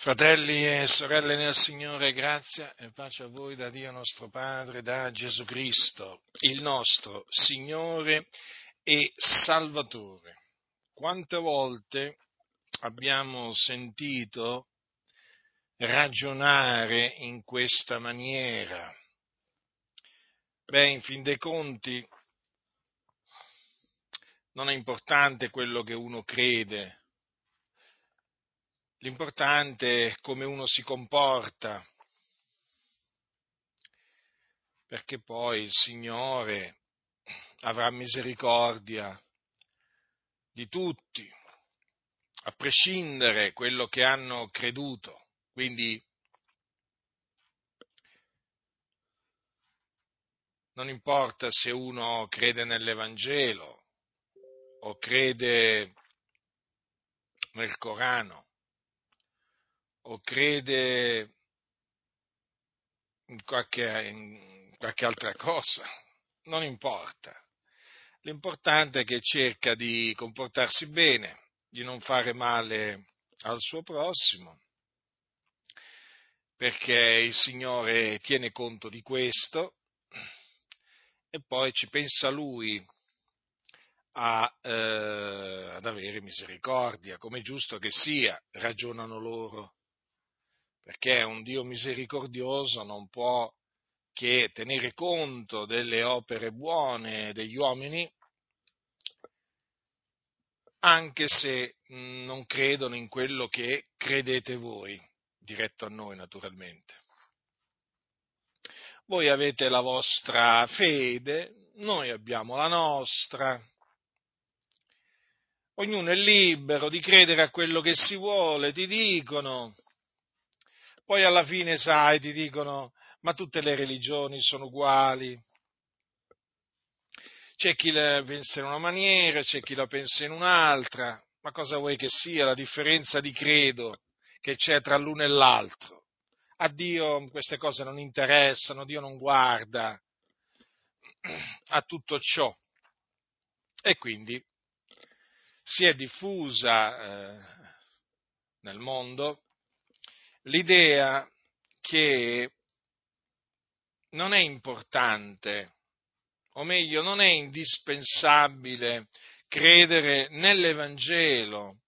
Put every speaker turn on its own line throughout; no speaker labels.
Fratelli e sorelle nel Signore, grazia e pace a voi da Dio nostro Padre, da Gesù Cristo, il nostro Signore e Salvatore. Quante volte abbiamo sentito ragionare in questa maniera? Beh, in fin dei conti, non è importante quello che uno crede, L'importante è come uno si comporta, perché poi il Signore avrà misericordia di tutti, a prescindere quello che hanno creduto. Quindi non importa se uno crede nell'Evangelo o crede nel Corano, o crede in qualche, in qualche altra cosa, non importa. L'importante è che cerca di comportarsi bene, di non fare male al suo prossimo, perché il Signore tiene conto di questo e poi ci pensa Lui a, eh, ad avere misericordia, come è giusto che sia, ragionano loro perché un Dio misericordioso non può che tenere conto delle opere buone degli uomini, anche se non credono in quello che credete voi, diretto a noi naturalmente. Voi avete la vostra fede, noi abbiamo la nostra. Ognuno è libero di credere a quello che si vuole, ti dicono poi alla fine, sai, ti dicono, ma tutte le religioni sono uguali. C'è chi la pensa in una maniera, c'è chi la pensa in un'altra, ma cosa vuoi che sia la differenza di credo che c'è tra l'uno e l'altro? A Dio queste cose non interessano, Dio non guarda a tutto ciò. E quindi si è diffusa eh, nel mondo l'idea che non è importante, o meglio, non è indispensabile credere nell'Evangelo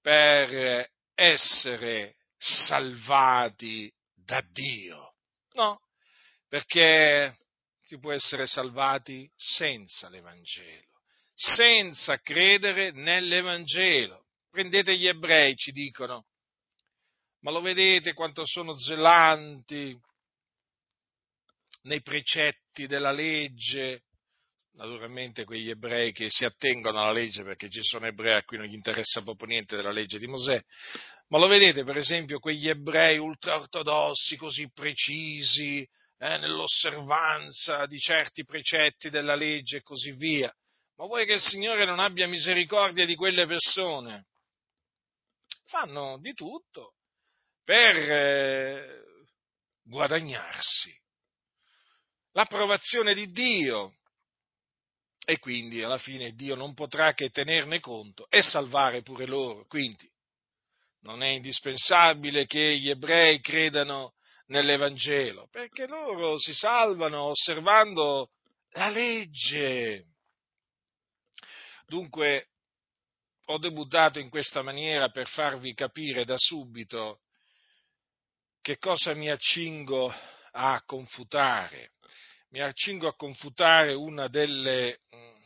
per essere salvati da Dio. No, perché si può essere salvati senza l'Evangelo, senza credere nell'Evangelo. Prendete gli ebrei, ci dicono, ma lo vedete quanto sono zelanti nei precetti della legge, naturalmente quegli ebrei che si attengono alla legge perché ci sono ebrei a cui non gli interessa proprio niente della legge di Mosè, ma lo vedete per esempio quegli ebrei ultraortodossi così precisi eh, nell'osservanza di certi precetti della legge e così via. Ma vuoi che il Signore non abbia misericordia di quelle persone? Fanno di tutto per eh, guadagnarsi l'approvazione di Dio e quindi alla fine Dio non potrà che tenerne conto e salvare pure loro. Quindi non è indispensabile che gli ebrei credano nell'Evangelo, perché loro si salvano osservando la legge. Dunque ho debuttato in questa maniera per farvi capire da subito che cosa mi accingo a confutare? Mi accingo a confutare una delle, mm,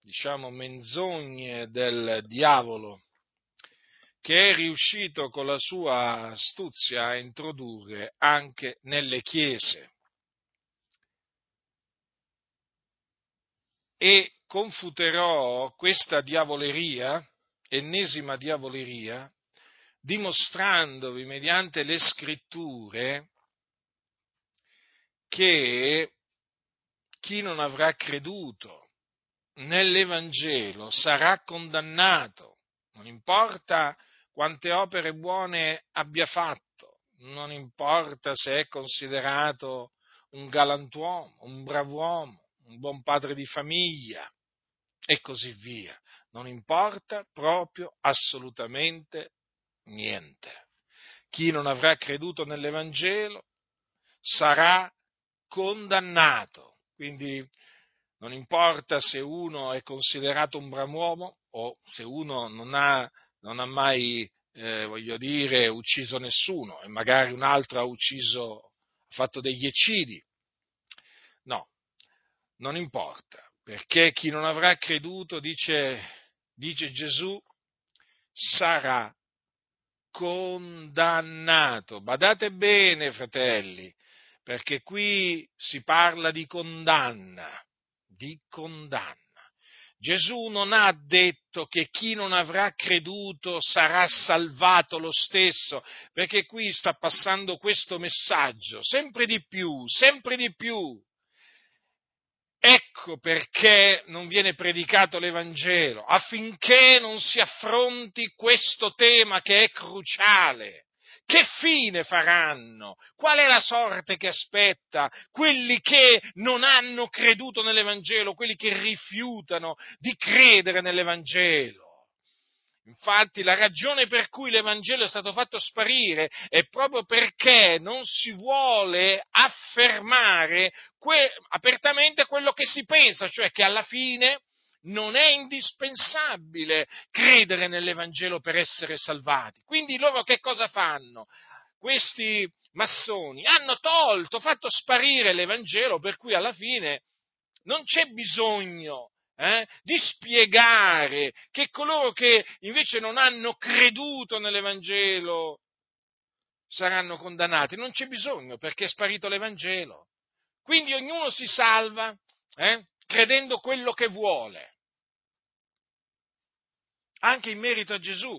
diciamo, menzogne del diavolo che è riuscito con la sua astuzia a introdurre anche nelle chiese. E confuterò questa diavoleria, ennesima diavoleria, dimostrandovi mediante le scritture che chi non avrà creduto nell'Evangelo sarà condannato, non importa quante opere buone abbia fatto, non importa se è considerato un galantuomo, un brav'uomo, un buon padre di famiglia e così via. Non importa proprio assolutamente niente. chi non avrà creduto nell'Evangelo sarà condannato. Quindi non importa se uno è considerato un bramuomo o se uno non ha, non ha mai, eh, voglio dire, ucciso nessuno e magari un altro ha ucciso, ha fatto degli eccidi. No, non importa, perché chi non avrà creduto, dice, dice Gesù, sarà condannato. Badate bene, fratelli, perché qui si parla di condanna, di condanna. Gesù non ha detto che chi non avrà creduto sarà salvato lo stesso, perché qui sta passando questo messaggio, sempre di più, sempre di più. Ecco perché non viene predicato l'Evangelo, affinché non si affronti questo tema che è cruciale. Che fine faranno? Qual è la sorte che aspetta quelli che non hanno creduto nell'Evangelo, quelli che rifiutano di credere nell'Evangelo? Infatti la ragione per cui l'Evangelo è stato fatto sparire è proprio perché non si vuole affermare que- apertamente quello che si pensa, cioè che alla fine non è indispensabile credere nell'Evangelo per essere salvati. Quindi loro che cosa fanno? Questi massoni hanno tolto, fatto sparire l'Evangelo per cui alla fine non c'è bisogno eh, di spiegare che coloro che invece non hanno creduto nell'Evangelo saranno condannati. Non c'è bisogno perché è sparito l'Evangelo. Quindi ognuno si salva eh, credendo quello che vuole, anche in merito a Gesù.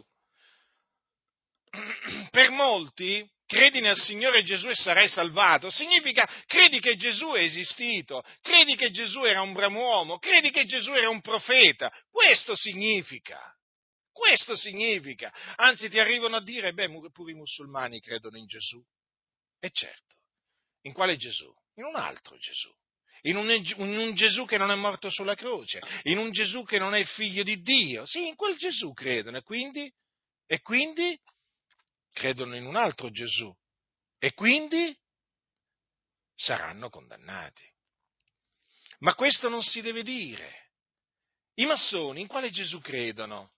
Per molti credi nel Signore Gesù e sarai salvato, significa credi che Gesù è esistito, credi che Gesù era un bramuomo, credi che Gesù era un profeta, questo significa. Questo significa, anzi ti arrivano a dire, beh, pure i musulmani credono in Gesù. E certo, in quale Gesù? In un altro Gesù. In un, in un, Gesù che non è morto sulla croce, in un Gesù che non è il figlio di Dio. Sì, in quel Gesù credono e quindi, e quindi credono in un altro Gesù e quindi saranno condannati. Ma questo non si deve dire. I massoni in quale Gesù credono?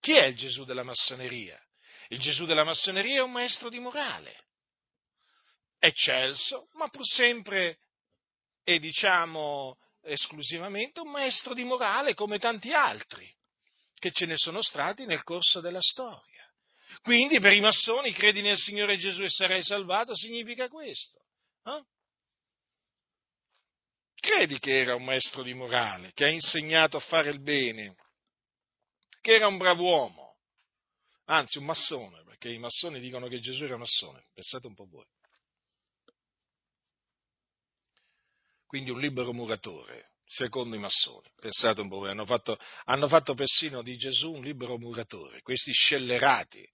Chi è il Gesù della massoneria? Il Gesù della massoneria è un maestro di morale, eccelso, ma pur sempre e diciamo esclusivamente un maestro di morale come tanti altri che ce ne sono stati nel corso della storia. Quindi per i massoni credi nel Signore Gesù e sarai salvato significa questo. Eh? Credi che era un maestro di morale, che ha insegnato a fare il bene, che era un bravo uomo, anzi un massone, perché i massoni dicono che Gesù era massone, pensate un po' voi. Quindi un libero muratore, secondo i massoni. Pensate un po', voi, hanno fatto, hanno fatto persino di Gesù un libero muratore, questi scellerati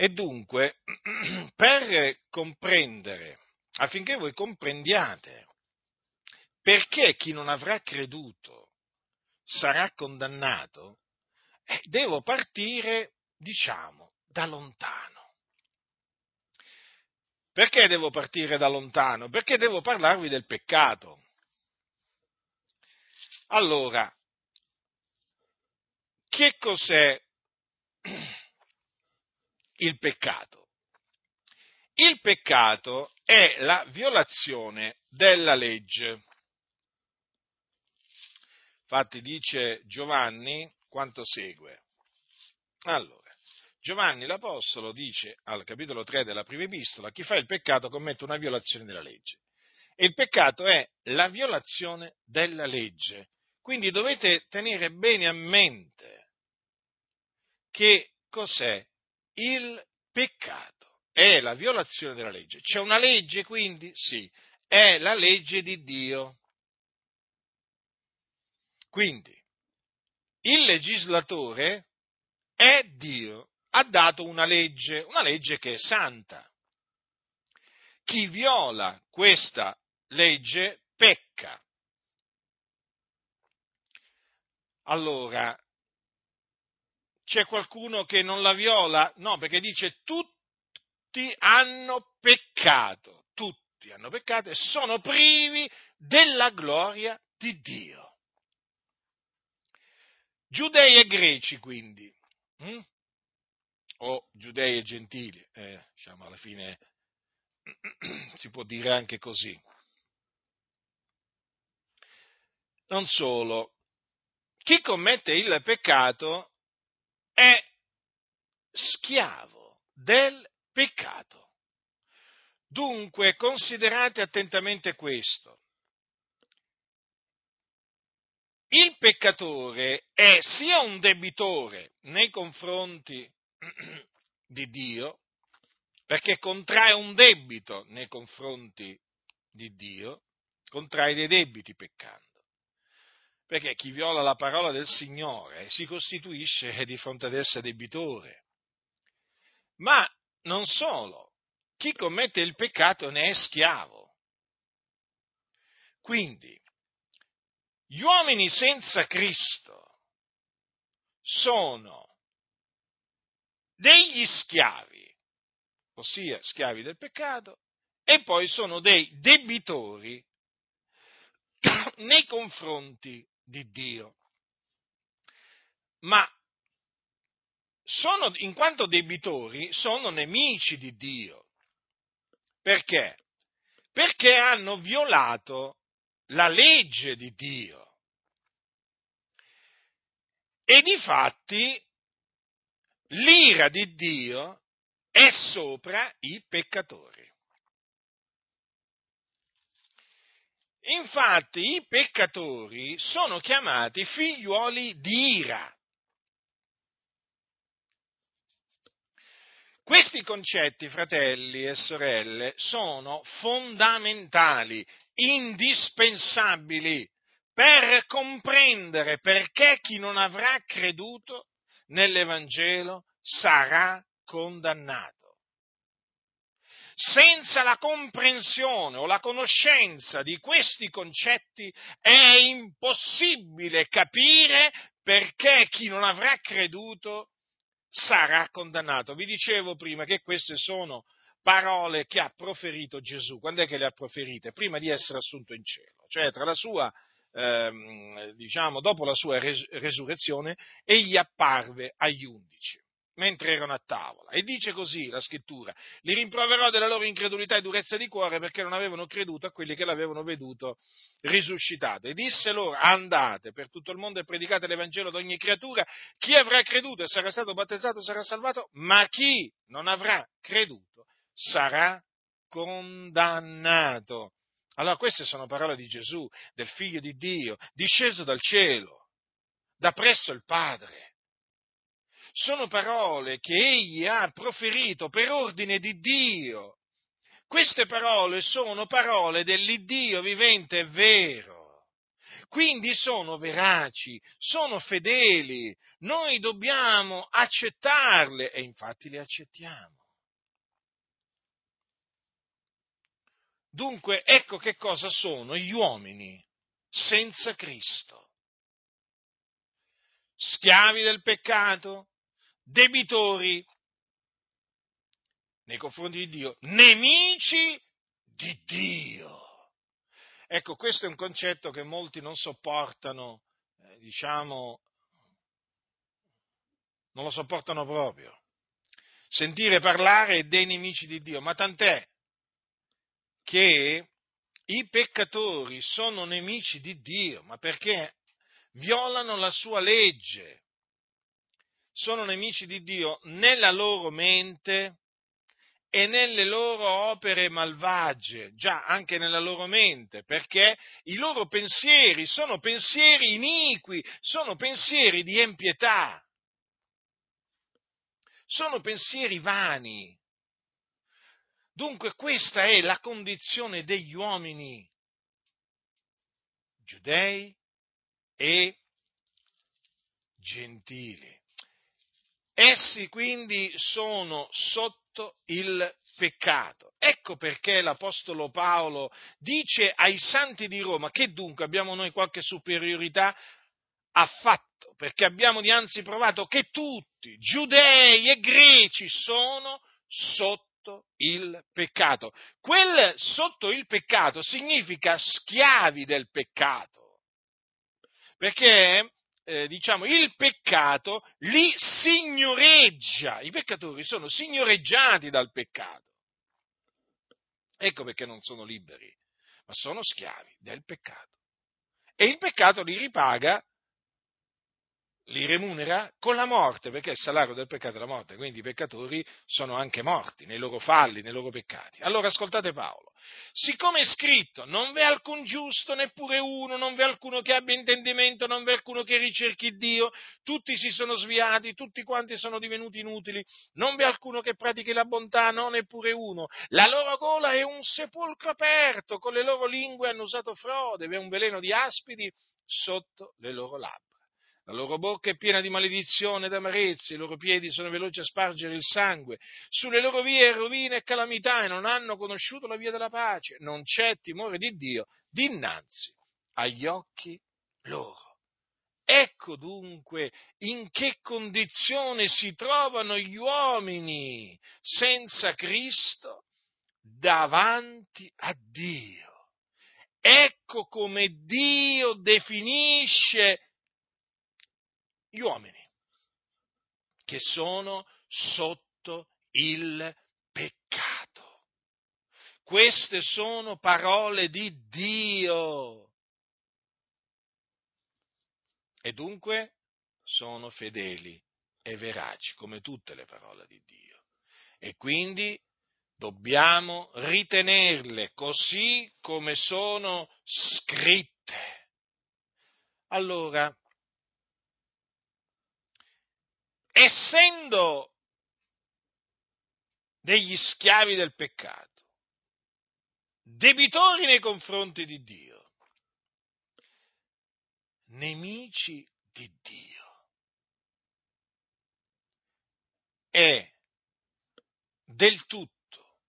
e dunque, per comprendere, affinché voi comprendiate perché chi non avrà creduto sarà condannato, eh, devo partire, diciamo, da lontano. Perché devo partire da lontano? Perché devo parlarvi del peccato. Allora, che cos'è il peccato. Il peccato è la violazione della legge. Infatti dice Giovanni quanto segue. Allora, Giovanni l'Apostolo dice al capitolo 3 della prima epistola, chi fa il peccato commette una violazione della legge. E il peccato è la violazione della legge. Quindi dovete tenere bene a mente che cos'è il peccato è la violazione della legge. C'è una legge quindi? Sì, è la legge di Dio. Quindi, il legislatore è Dio, ha dato una legge, una legge che è santa. Chi viola questa legge pecca. Allora, c'è qualcuno che non la viola? No, perché dice tutti hanno peccato, tutti hanno peccato e sono privi della gloria di Dio. Giudei e greci, quindi, hm? o giudei e gentili, eh, diciamo alla fine si può dire anche così. Non solo, chi commette il peccato è schiavo del peccato. Dunque considerate attentamente questo. Il peccatore è sia un debitore nei confronti di Dio, perché contrae un debito nei confronti di Dio, contrae dei debiti peccando. Perché chi viola la parola del Signore si costituisce di fronte ad essa debitore. Ma non solo, chi commette il peccato ne è schiavo. Quindi, gli uomini senza Cristo sono degli schiavi, ossia schiavi del peccato, e poi sono dei debitori nei confronti di Dio. Ma sono, in quanto debitori, sono nemici di Dio. Perché? Perché hanno violato la legge di Dio. E di fatti l'ira di Dio è sopra i peccatori. Infatti i peccatori sono chiamati figliuoli di ira. Questi concetti, fratelli e sorelle, sono fondamentali, indispensabili per comprendere perché chi non avrà creduto nell'Evangelo sarà condannato senza la comprensione o la conoscenza di questi concetti è impossibile capire perché chi non avrà creduto sarà condannato. Vi dicevo prima che queste sono parole che ha proferito Gesù. Quando è che le ha proferite? Prima di essere assunto in cielo, cioè tra la sua, ehm, diciamo, dopo la sua res- resurrezione, egli apparve agli undici mentre erano a tavola. E dice così la scrittura, li rimproverò della loro incredulità e durezza di cuore perché non avevano creduto a quelli che l'avevano veduto risuscitato. E disse loro, andate per tutto il mondo e predicate l'Evangelo ad ogni creatura, chi avrà creduto e sarà stato battezzato sarà salvato, ma chi non avrà creduto sarà condannato. Allora queste sono parole di Gesù, del figlio di Dio, disceso dal cielo, da presso il Padre sono parole che egli ha proferito per ordine di Dio. Queste parole sono parole dell'Iddio vivente e vero. Quindi sono veraci, sono fedeli, noi dobbiamo accettarle e infatti le accettiamo. Dunque, ecco che cosa sono gli uomini senza Cristo. Schiavi del peccato, debitori nei confronti di Dio, nemici di Dio. Ecco, questo è un concetto che molti non sopportano, eh, diciamo, non lo sopportano proprio. Sentire parlare dei nemici di Dio, ma tant'è che i peccatori sono nemici di Dio, ma perché violano la sua legge, sono nemici di Dio nella loro mente e nelle loro opere malvagie, già anche nella loro mente, perché i loro pensieri sono pensieri iniqui, sono pensieri di empietà, sono pensieri vani. Dunque questa è la condizione degli uomini giudei e gentili. Essi quindi sono sotto il peccato. Ecco perché l'Apostolo Paolo dice ai santi di Roma che dunque abbiamo noi qualche superiorità affatto, perché abbiamo dianzi provato che tutti, giudei e greci, sono sotto il peccato. Quel sotto il peccato significa schiavi del peccato, perché eh, diciamo, il peccato li signoreggia, i peccatori sono signoreggiati dal peccato. Ecco perché non sono liberi, ma sono schiavi del peccato. E il peccato li ripaga li remunera con la morte, perché il salario del peccato è la morte, quindi i peccatori sono anche morti nei loro falli, nei loro peccati. Allora ascoltate Paolo, siccome è scritto, non v'è alcun giusto, neppure uno, non v'è alcuno che abbia intendimento, non v'è alcuno che ricerchi Dio, tutti si sono sviati, tutti quanti sono divenuti inutili, non v'è alcuno che pratichi la bontà, no, neppure uno. La loro gola è un sepolcro aperto, con le loro lingue hanno usato frode, v'è un veleno di aspidi sotto le loro labbra. La loro bocca è piena di maledizione ed amarezza, i loro piedi sono veloci a spargere il sangue, sulle loro vie rovina e calamità e non hanno conosciuto la via della pace. Non c'è timore di Dio dinanzi agli occhi loro. Ecco dunque in che condizione si trovano gli uomini senza Cristo davanti a Dio. Ecco come Dio definisce gli uomini che sono sotto il peccato. Queste sono parole di Dio. E dunque sono fedeli e veraci, come tutte le parole di Dio. E quindi dobbiamo ritenerle così come sono scritte. Allora, essendo degli schiavi del peccato, debitori nei confronti di Dio, nemici di Dio, è del tutto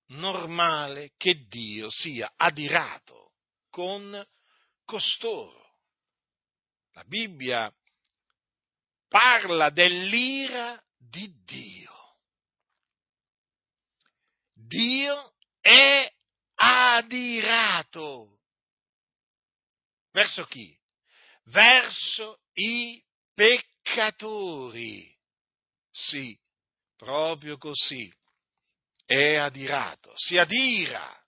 normale che Dio sia adirato con costoro. La Bibbia parla dell'ira di Dio. Dio è adirato. Verso chi? Verso i peccatori. Sì, proprio così. È adirato, si adira.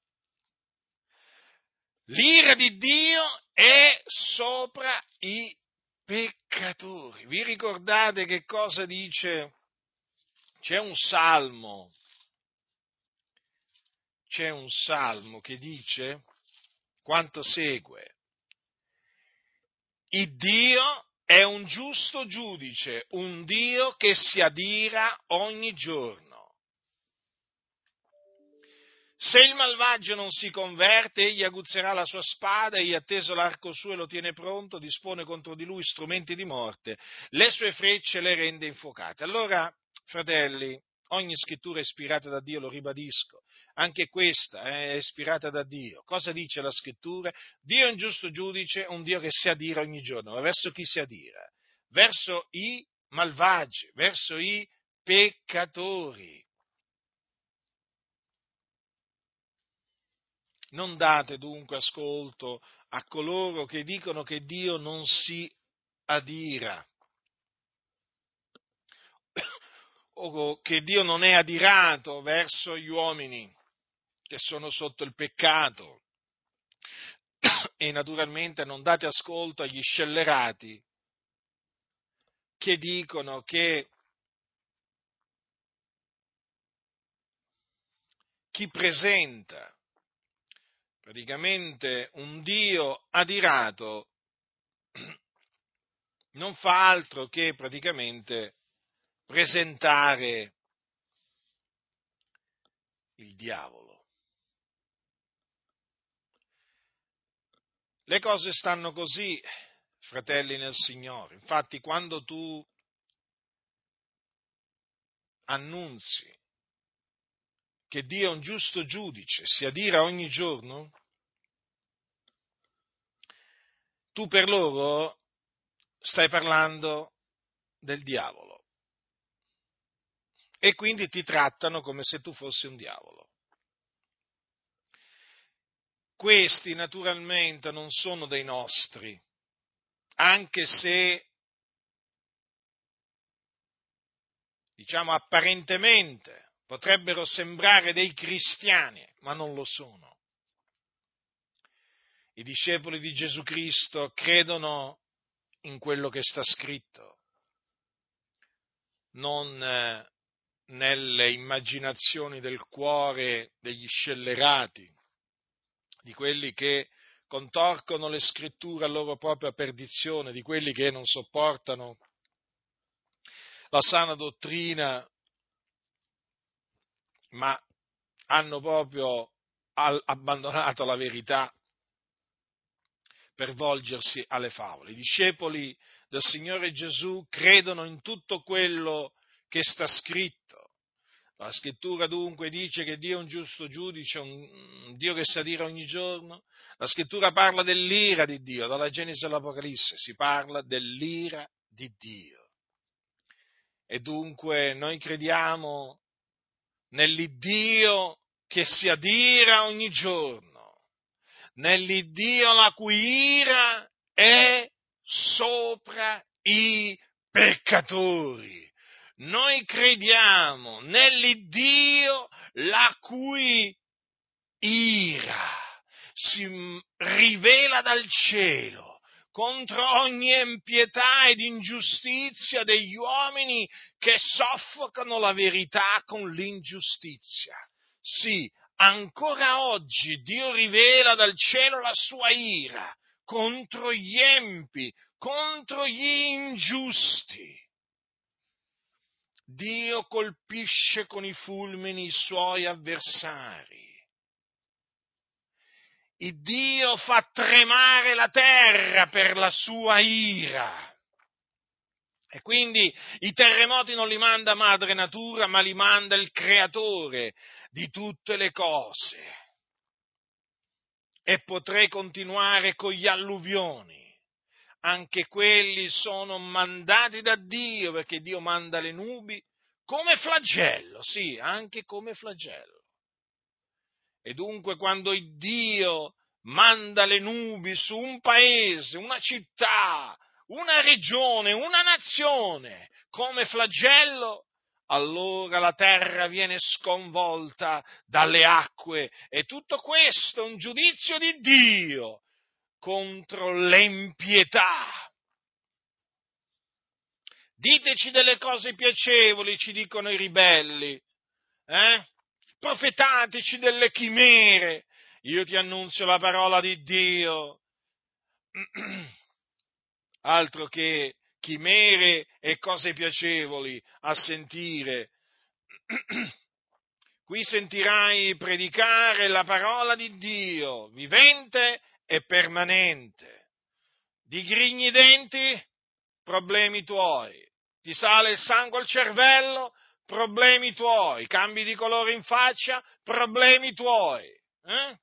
L'ira di Dio è sopra i peccatori. Vi ricordate che cosa dice? C'è un salmo, c'è un salmo che dice quanto segue. Il Dio è un giusto giudice, un Dio che si adira ogni giorno. Se il malvagio non si converte, egli aguzzerà la sua spada, egli atteso l'arco suo e lo tiene pronto, dispone contro di lui strumenti di morte, le sue frecce le rende infuocate. Allora, fratelli, ogni scrittura è ispirata da Dio, lo ribadisco, anche questa è ispirata da Dio. Cosa dice la scrittura? Dio è un giusto giudice, un Dio che si adira ogni giorno. Ma verso chi si adira? Verso i malvagi, verso i peccatori. Non date dunque ascolto a coloro che dicono che Dio non si adira o che Dio non è adirato verso gli uomini che sono sotto il peccato. E naturalmente non date ascolto agli scellerati che dicono che chi presenta praticamente un Dio adirato non fa altro che praticamente presentare il diavolo. Le cose stanno così, fratelli nel Signore. Infatti, quando tu annunzi che Dio è un giusto giudice, si adira ogni giorno, tu per loro stai parlando del diavolo. E quindi ti trattano come se tu fossi un diavolo. Questi naturalmente non sono dei nostri, anche se, diciamo apparentemente, potrebbero sembrare dei cristiani, ma non lo sono. I discepoli di Gesù Cristo credono in quello che sta scritto, non eh, nelle immaginazioni del cuore degli scellerati, di quelli che contorcono le scritture a loro propria perdizione, di quelli che non sopportano la sana dottrina, ma hanno proprio abbandonato la verità per volgersi alle favole. I discepoli del Signore Gesù credono in tutto quello che sta scritto. La scrittura dunque dice che Dio è un giusto giudice, un Dio che sa dire ogni giorno. La scrittura parla dell'ira di Dio, dalla Genesi all'Apocalisse si parla dell'ira di Dio. E dunque noi crediamo nell'Iddio che si adira ogni giorno nell'Iddio la cui ira è sopra i peccatori. Noi crediamo nell'Iddio la cui ira si rivela dal cielo contro ogni impietà ed ingiustizia degli uomini che soffocano la verità con l'ingiustizia. Sì, ancora oggi Dio rivela dal cielo la sua ira contro gli empi, contro gli ingiusti. Dio colpisce con i fulmini i suoi avversari. Il Dio fa tremare la terra per la sua ira. E quindi i terremoti non li manda madre natura, ma li manda il creatore di tutte le cose. E potrei continuare con gli alluvioni. Anche quelli sono mandati da Dio, perché Dio manda le nubi come flagello, sì, anche come flagello. E dunque quando il Dio manda le nubi su un paese, una città, una regione, una nazione come flagello, allora la terra viene sconvolta dalle acque e tutto questo è un giudizio di Dio contro l'empietà. Diteci delle cose piacevoli, ci dicono i ribelli, eh? Profetateci delle chimere. Io ti annunzio la parola di Dio. altro che chimere e cose piacevoli a sentire. Qui sentirai predicare la parola di Dio, vivente e permanente. Digrigni i denti, problemi tuoi. Ti sale il sangue al cervello, problemi tuoi. Cambi di colore in faccia, problemi tuoi. Eh?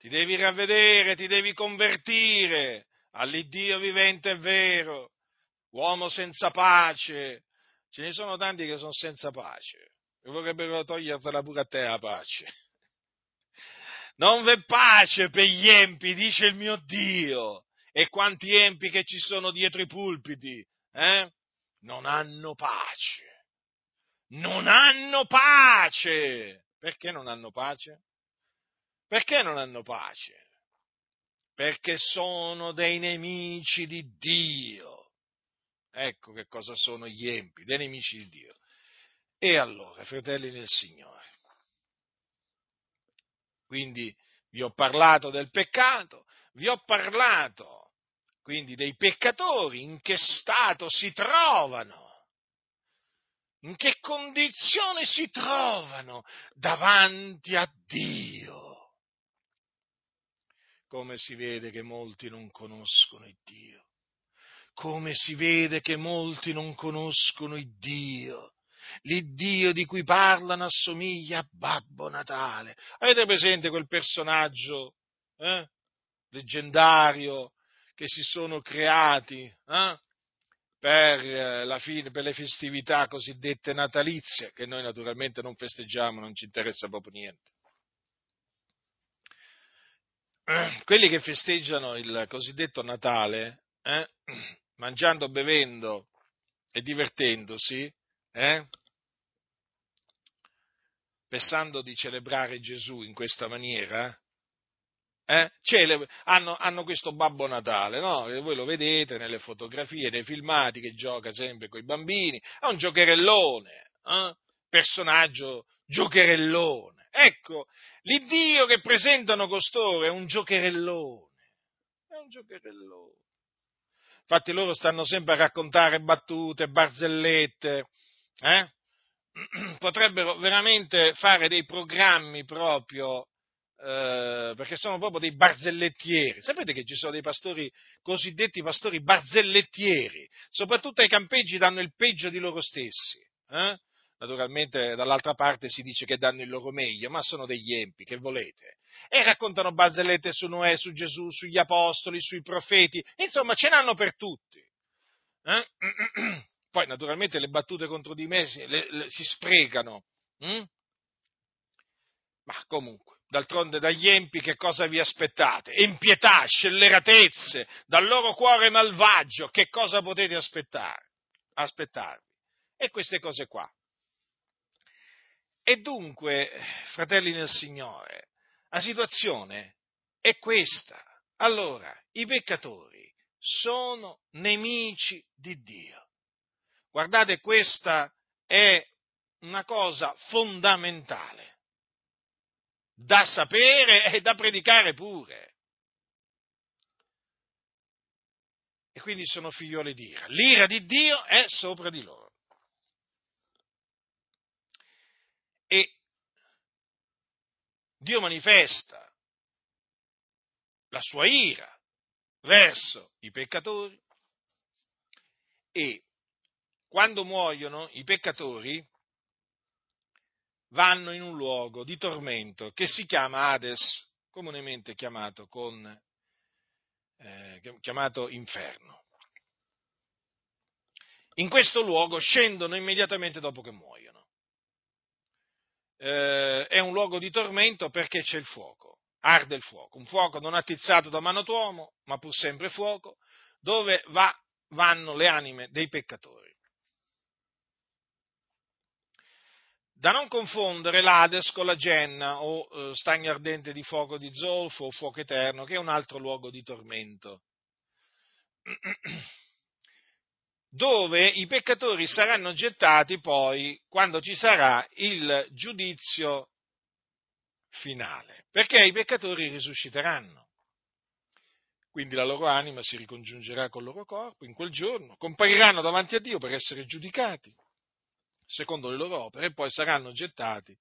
ti devi ravvedere, ti devi convertire all'Iddio vivente e vero, uomo senza pace. Ce ne sono tanti che sono senza pace e vorrebbero togliertela pure a te la pace. Non v'è pace per gli empi, dice il mio Dio. E quanti empi che ci sono dietro i pulpiti, eh? Non hanno pace. Non hanno pace. Perché non hanno pace? Perché non hanno pace? Perché sono dei nemici di Dio. Ecco che cosa sono gli empi, dei nemici di Dio. E allora, fratelli nel Signore, quindi vi ho parlato del peccato, vi ho parlato quindi dei peccatori, in che stato si trovano, in che condizione si trovano davanti a Dio come si vede che molti non conoscono il Dio. Come si vede che molti non conoscono il Dio. L'Iddio di cui parlano assomiglia a Babbo Natale. Avete presente quel personaggio eh? leggendario che si sono creati eh, per, eh, fine, per le festività cosiddette natalizie, che noi naturalmente non festeggiamo, non ci interessa proprio niente. quelli che festeggiano il cosiddetto Natale, eh, mangiando, bevendo e divertendosi, eh, pensando di celebrare Gesù in questa maniera, eh, celebre, hanno, hanno, questo Babbo Natale, no? voi lo vedete nelle fotografie, nei filmati che gioca sempre con i bambini, è un giocherellone, eh? personaggio giocherellone. Ecco, l'Iddio che presentano costoro è un giocherellone, è un giocherellone. Infatti loro stanno sempre a raccontare battute, barzellette, eh? potrebbero veramente fare dei programmi proprio, eh, perché sono proprio dei barzellettieri. Sapete che ci sono dei pastori, cosiddetti pastori barzellettieri, soprattutto ai campeggi danno il peggio di loro stessi. Eh? naturalmente dall'altra parte si dice che danno il loro meglio, ma sono degli empi, che volete? E raccontano barzellette su Noè, su Gesù, sugli apostoli, sui profeti, insomma ce n'hanno per tutti. Eh? Poi naturalmente le battute contro di me si, le, le, si sprecano. Hm? Ma comunque, d'altronde dagli empi che cosa vi aspettate? Empietà, scelleratezze, dal loro cuore malvagio, che cosa potete aspettare? aspettarvi? E queste cose qua. E dunque, fratelli nel Signore, la situazione è questa. Allora, i peccatori sono nemici di Dio. Guardate, questa è una cosa fondamentale, da sapere e da predicare pure. E quindi sono figlioli di ira. L'ira di Dio è sopra di loro. e Dio manifesta la sua ira verso i peccatori e quando muoiono i peccatori vanno in un luogo di tormento che si chiama Hades, comunemente chiamato, con, eh, chiamato inferno. In questo luogo scendono immediatamente dopo che muoiono eh, è un luogo di tormento perché c'è il fuoco, arde il fuoco, un fuoco non attizzato da mano d'uomo, ma pur sempre fuoco, dove va, vanno le anime dei peccatori. Da non confondere l'Ades con la Genna o eh, stagno ardente di fuoco di zolfo o fuoco eterno, che è un altro luogo di tormento. dove i peccatori saranno gettati poi quando ci sarà il giudizio finale, perché i peccatori risusciteranno. Quindi la loro anima si ricongiungerà col loro corpo in quel giorno, compariranno davanti a Dio per essere giudicati secondo le loro opere e poi saranno gettati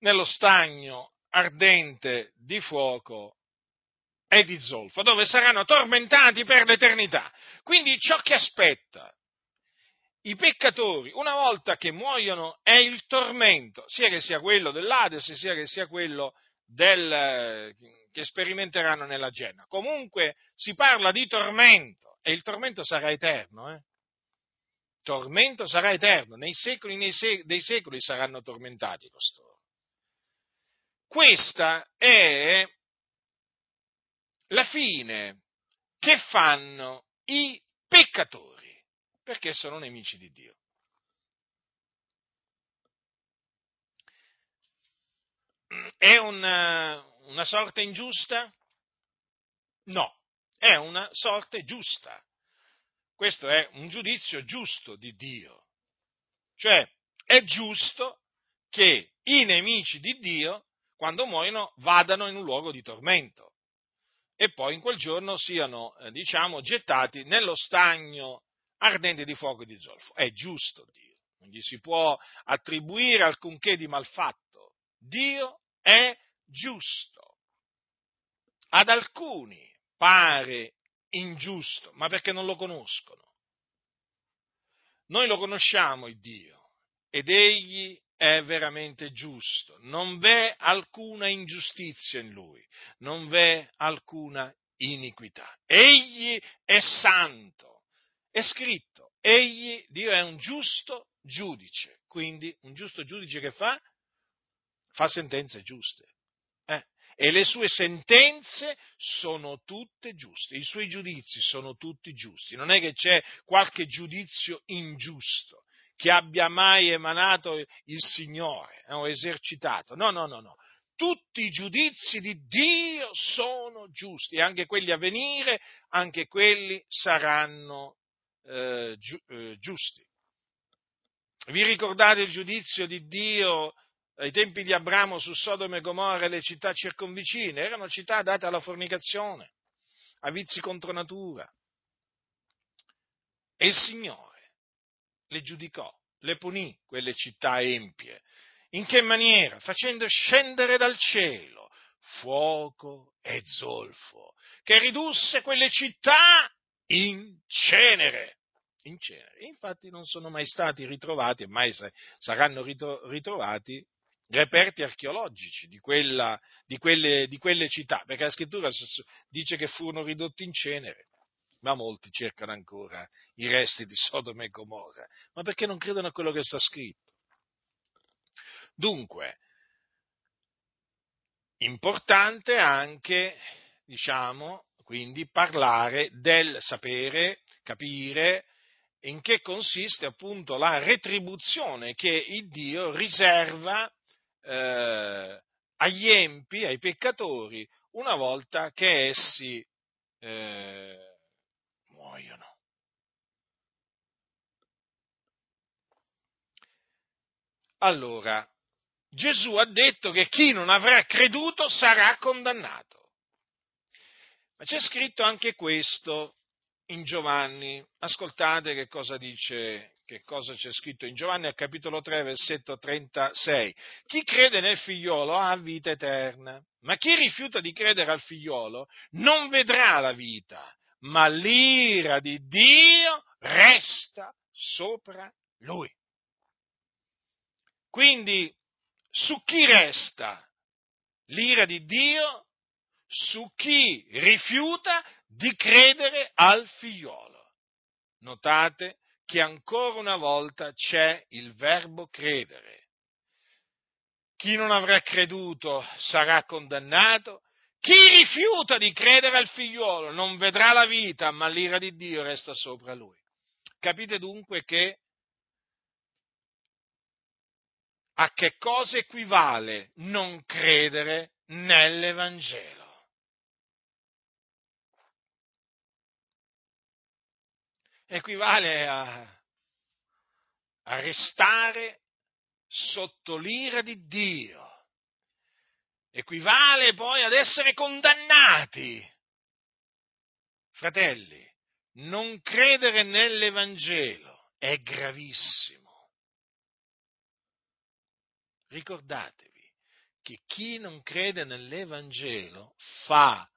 nello stagno ardente di fuoco e di zolfo, dove saranno tormentati per l'eternità. Quindi ciò che aspetta i peccatori, una volta che muoiono, è il tormento, sia che sia quello dell'Ades, sia che sia quello del, che sperimenteranno nella Genna. Comunque si parla di tormento e il tormento sarà eterno. Eh? Tormento sarà eterno, nei secoli nei sec- dei secoli saranno tormentati costoro. Questa è la fine che fanno i peccatori, perché sono nemici di Dio. È una, una sorte ingiusta? No, è una sorte giusta. Questo è un giudizio giusto di Dio. Cioè, è giusto che i nemici di Dio, quando muoiono, vadano in un luogo di tormento e poi in quel giorno siano, eh, diciamo, gettati nello stagno ardente di fuoco e di zolfo. È giusto Dio, non gli si può attribuire alcunché di malfatto. Dio è giusto. Ad alcuni pare ingiusto, ma perché non lo conoscono. Noi lo conosciamo il Dio ed egli è veramente giusto, non v'è alcuna ingiustizia in lui, non v'è alcuna iniquità. Egli è santo. È scritto, egli, Dio è un giusto giudice. Quindi un giusto giudice che fa? Fa sentenze giuste. E le sue sentenze sono tutte giuste, i suoi giudizi sono tutti giusti. Non è che c'è qualche giudizio ingiusto che abbia mai emanato il Signore eh, o esercitato. No, no, no, no tutti i giudizi di Dio sono giusti e anche quelli a venire, anche quelli saranno eh, eh, giusti. Vi ricordate il giudizio di Dio ai tempi di Abramo su Sodome e Gomorra e le città circonvicine? Erano città date alla fornicazione, a vizi contro natura. E il Signore le giudicò, le punì quelle città empie in che maniera? Facendo scendere dal cielo fuoco e zolfo, che ridusse quelle città in cenere. In cenere. Infatti non sono mai stati ritrovati, e mai saranno ritrovati, reperti archeologici di, quella, di, quelle, di quelle città, perché la scrittura dice che furono ridotti in cenere ma molti cercano ancora i resti di Sodoma e Gomorra, ma perché non credono a quello che sta scritto. Dunque, importante anche, diciamo, quindi parlare del sapere, capire in che consiste appunto la retribuzione che il Dio riserva eh, agli empi, ai peccatori, una volta che essi eh, muoiono. Allora, Gesù ha detto che chi non avrà creduto sarà condannato. Ma c'è scritto anche questo in Giovanni. Ascoltate che cosa dice, che cosa c'è scritto in Giovanni al capitolo 3, versetto 36. Chi crede nel figliolo ha vita eterna, ma chi rifiuta di credere al figliolo non vedrà la vita, ma l'ira di Dio resta sopra lui. Quindi su chi resta l'ira di Dio? Su chi rifiuta di credere al figliolo. Notate che ancora una volta c'è il verbo credere. Chi non avrà creduto sarà condannato, chi rifiuta di credere al figliolo non vedrà la vita, ma l'ira di Dio resta sopra lui. Capite dunque che a che cosa equivale non credere nell'Evangelo. Equivale a, a restare sotto l'ira di Dio. Equivale poi ad essere condannati. Fratelli, non credere nell'Evangelo è gravissimo ricordatevi che chi non crede nell'Evangelo fa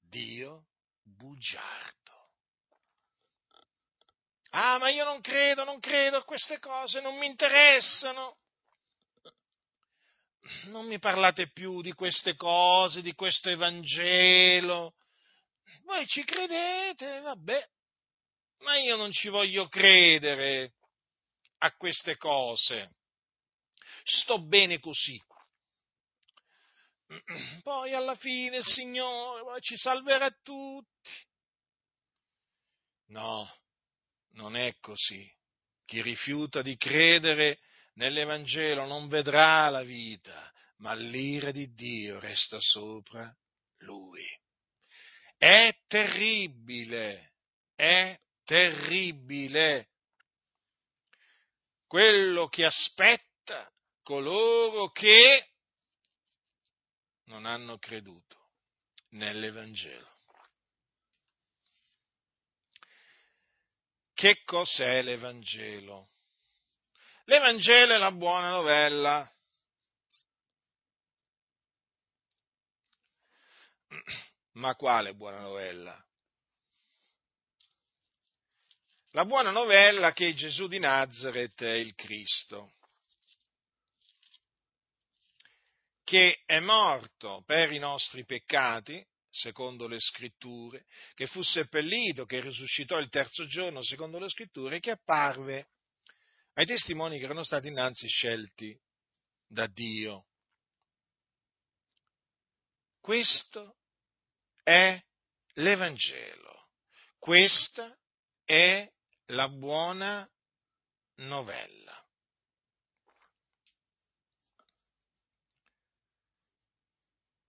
Dio bugiardo. Ah, ma io non credo, non credo a queste cose, non mi interessano. Non mi parlate più di queste cose, di questo Evangelo. Voi ci credete, vabbè, ma io non ci voglio credere a queste cose sto bene così. Poi alla fine il Signore ci salverà tutti. No, non è così. Chi rifiuta di credere nell'Evangelo non vedrà la vita, ma l'ira di Dio resta sopra lui. È terribile, è terribile quello che aspetta coloro che non hanno creduto nell'Evangelo. Che cos'è l'Evangelo? L'Evangelo è la buona novella. Ma quale buona novella? La buona novella che Gesù di Nazareth è il Cristo. che è morto per i nostri peccati, secondo le scritture, che fu seppellito, che risuscitò il terzo giorno, secondo le scritture, e che apparve ai testimoni che erano stati innanzi scelti da Dio. Questo è l'Evangelo, questa è la buona novella.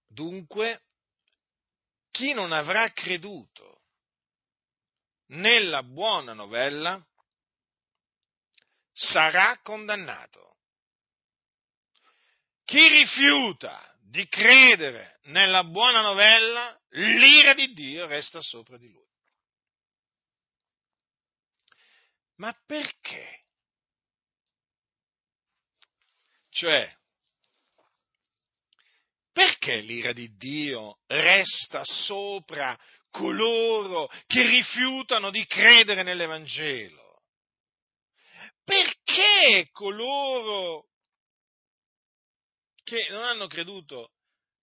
Dunque, chi non avrà creduto nella buona novella sarà condannato. Chi rifiuta di credere nella buona novella, l'ira di Dio resta sopra di lui. Ma perché? Cioè, perché l'ira di Dio resta sopra coloro che rifiutano di credere nell'Evangelo? Perché coloro che non hanno creduto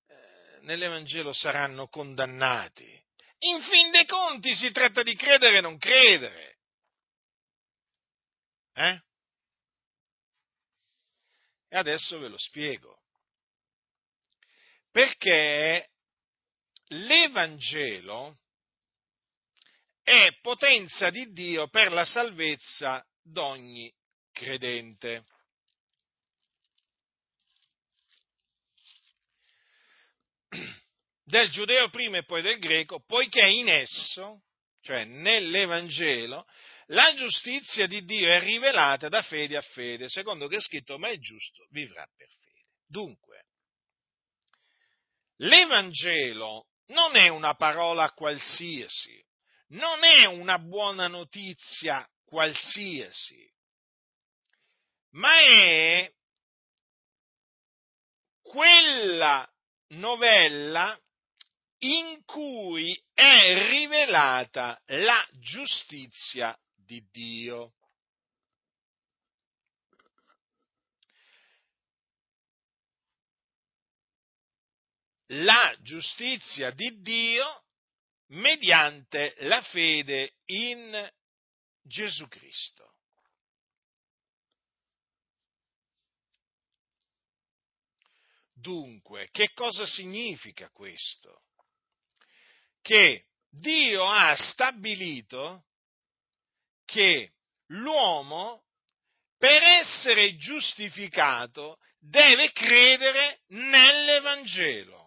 eh, nell'Evangelo saranno condannati? In fin dei conti si tratta di credere e non credere. Eh? E adesso ve lo spiego perché l'Evangelo è potenza di Dio per la salvezza d'ogni credente. Del giudeo prima e poi del greco, poiché in esso, cioè nell'Evangelo, la giustizia di Dio è rivelata da fede a fede, secondo che è scritto, ma è giusto, vivrà per fede. Dunque, L'Evangelo non è una parola qualsiasi, non è una buona notizia qualsiasi, ma è quella novella in cui è rivelata la giustizia di Dio. La giustizia di Dio mediante la fede in Gesù Cristo. Dunque, che cosa significa questo? Che Dio ha stabilito che l'uomo, per essere giustificato, deve credere nell'Evangelo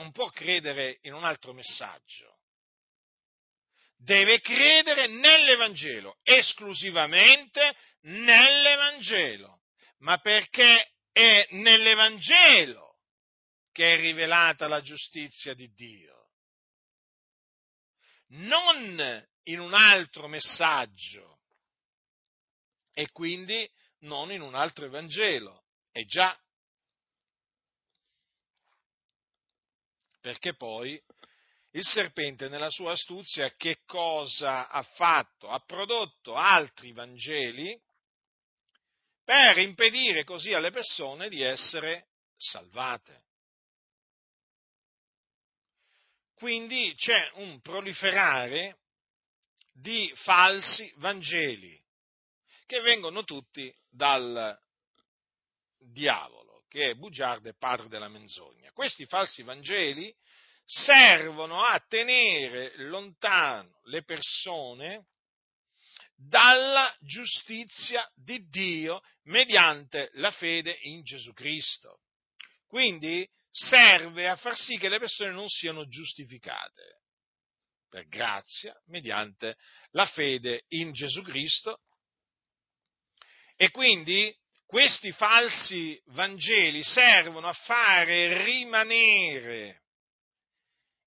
non può credere in un altro messaggio. Deve credere nell'Evangelo, esclusivamente nell'Evangelo. Ma perché è nell'Evangelo che è rivelata la giustizia di Dio. Non in un altro messaggio e quindi non in un altro Evangelo. E già perché poi il serpente nella sua astuzia che cosa ha fatto? Ha prodotto altri Vangeli per impedire così alle persone di essere salvate. Quindi c'è un proliferare di falsi Vangeli che vengono tutti dal diavolo che è bugiardo e padre della menzogna. Questi falsi Vangeli servono a tenere lontano le persone dalla giustizia di Dio mediante la fede in Gesù Cristo. Quindi serve a far sì che le persone non siano giustificate per grazia mediante la fede in Gesù Cristo e quindi questi falsi Vangeli servono a fare rimanere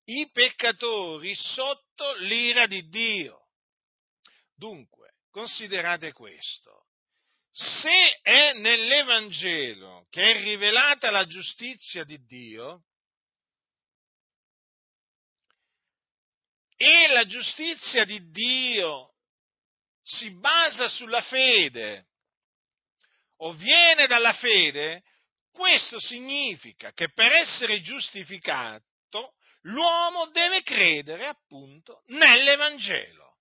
i peccatori sotto l'ira di Dio. Dunque, considerate questo. Se è nell'Evangelo che è rivelata la giustizia di Dio, e la giustizia di Dio si basa sulla fede, o viene dalla fede, questo significa che per essere giustificato l'uomo deve credere appunto nell'Evangelo.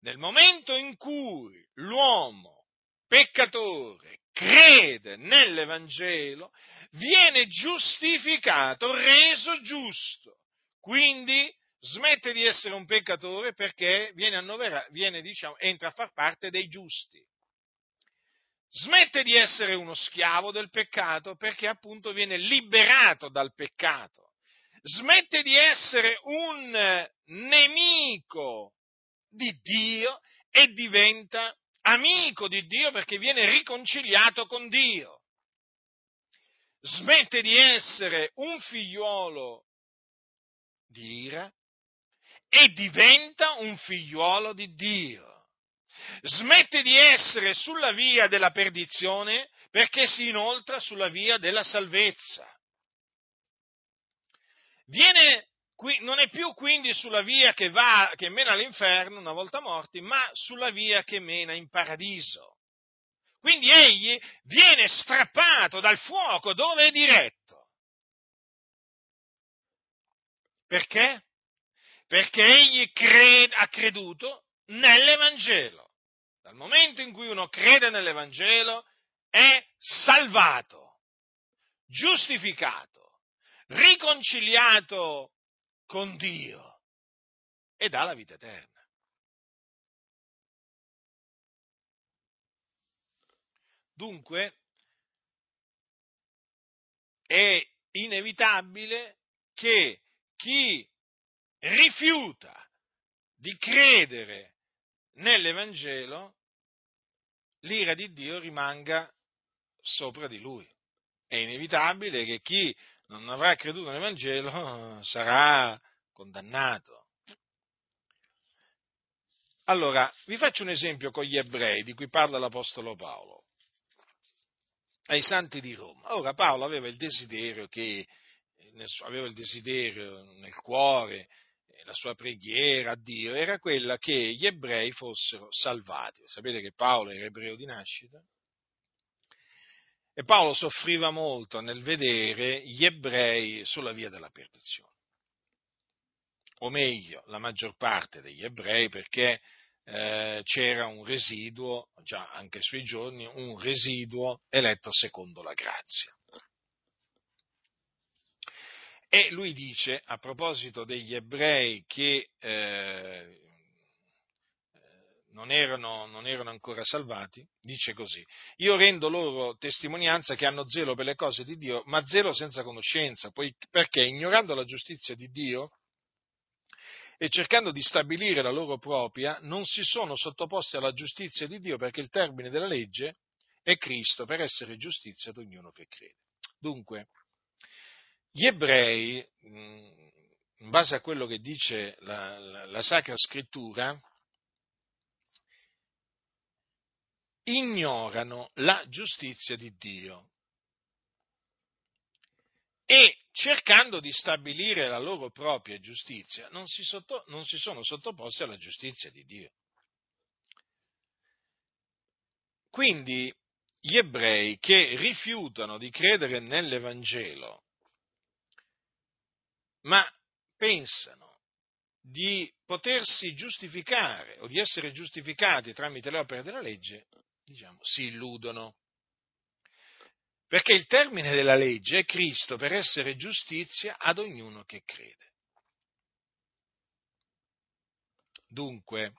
Nel momento in cui l'uomo peccatore crede nell'Evangelo, viene giustificato, reso giusto. Quindi smette di essere un peccatore perché viene, viene diciamo, entra a far parte dei giusti. Smette di essere uno schiavo del peccato perché appunto viene liberato dal peccato. Smette di essere un nemico di Dio e diventa amico di Dio perché viene riconciliato con Dio. Smette di essere un figliuolo di ira e diventa un figliuolo di Dio. Smette di essere sulla via della perdizione perché si inoltra sulla via della salvezza. Viene, non è più quindi sulla via che, va, che mena all'inferno una volta morti, ma sulla via che mena in paradiso. Quindi egli viene strappato dal fuoco dove è diretto. Perché? perché egli cred- ha creduto nell'Evangelo. Dal momento in cui uno crede nell'Evangelo è salvato, giustificato, riconciliato con Dio ed ha la vita eterna. Dunque è inevitabile che chi rifiuta di credere nell'Evangelo, l'ira di Dio rimanga sopra di lui. È inevitabile che chi non avrà creduto nell'Evangelo sarà condannato. Allora, vi faccio un esempio con gli ebrei di cui parla l'Apostolo Paolo, ai santi di Roma. Ora Paolo aveva il desiderio che aveva il desiderio nel cuore la sua preghiera a Dio era quella che gli ebrei fossero salvati. Sapete che Paolo era ebreo di nascita? E Paolo soffriva molto nel vedere gli ebrei sulla via della perdizione. O meglio, la maggior parte degli ebrei perché eh, c'era un residuo, già anche sui giorni, un residuo eletto secondo la grazia. E lui dice, a proposito degli ebrei che eh, non, erano, non erano ancora salvati, dice così, io rendo loro testimonianza che hanno zelo per le cose di Dio, ma zelo senza conoscenza, poi, perché ignorando la giustizia di Dio e cercando di stabilire la loro propria, non si sono sottoposti alla giustizia di Dio perché il termine della legge è Cristo per essere giustizia ad ognuno che crede. Dunque, gli ebrei, in base a quello che dice la, la, la Sacra Scrittura, ignorano la giustizia di Dio e cercando di stabilire la loro propria giustizia non si, sotto, non si sono sottoposti alla giustizia di Dio. Quindi gli ebrei che rifiutano di credere nell'Evangelo ma pensano di potersi giustificare o di essere giustificati tramite le opere della legge, diciamo, si illudono. Perché il termine della legge è Cristo per essere giustizia ad ognuno che crede. Dunque,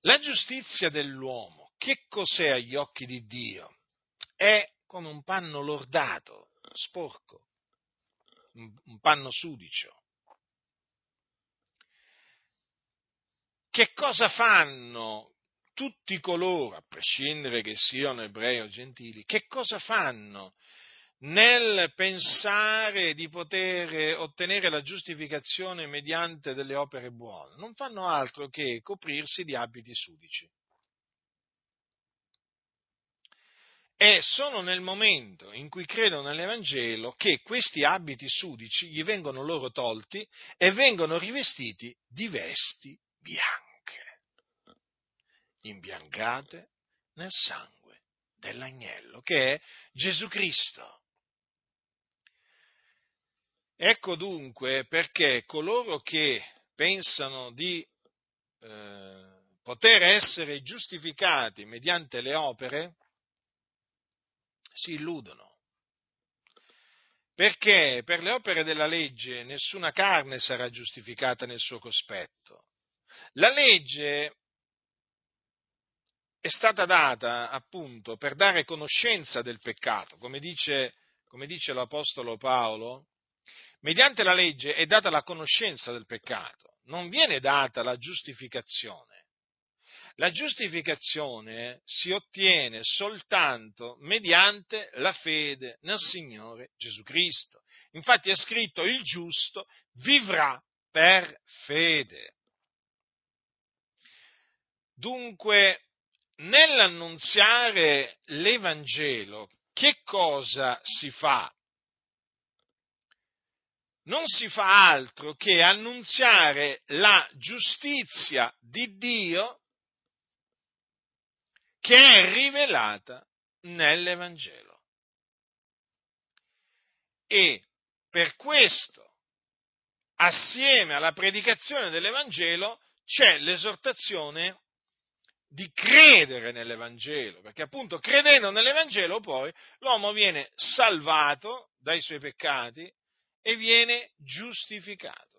la giustizia dell'uomo, che cos'è agli occhi di Dio? È come un panno lordato, sporco, un panno sudicio. Che cosa fanno tutti coloro, a prescindere che siano ebrei o gentili, che cosa fanno nel pensare di poter ottenere la giustificazione mediante delle opere buone? Non fanno altro che coprirsi di abiti sudici. È solo nel momento in cui credono nell'Evangelo che questi abiti sudici gli vengono loro tolti e vengono rivestiti di vesti bianche, imbiancate nel sangue dell'agnello, che è Gesù Cristo. Ecco dunque perché coloro che pensano di eh, poter essere giustificati mediante le opere si illudono. Perché per le opere della legge nessuna carne sarà giustificata nel suo cospetto. La legge è stata data appunto per dare conoscenza del peccato, come dice, come dice l'Apostolo Paolo, mediante la legge è data la conoscenza del peccato, non viene data la giustificazione. La giustificazione si ottiene soltanto mediante la fede nel Signore Gesù Cristo. Infatti è scritto il giusto vivrà per fede. Dunque, nell'annunziare l'Evangelo, che cosa si fa? Non si fa altro che annunziare la giustizia di Dio che è rivelata nell'Evangelo. E per questo, assieme alla predicazione dell'Evangelo, c'è l'esortazione di credere nell'Evangelo, perché appunto credendo nell'Evangelo poi l'uomo viene salvato dai suoi peccati e viene giustificato.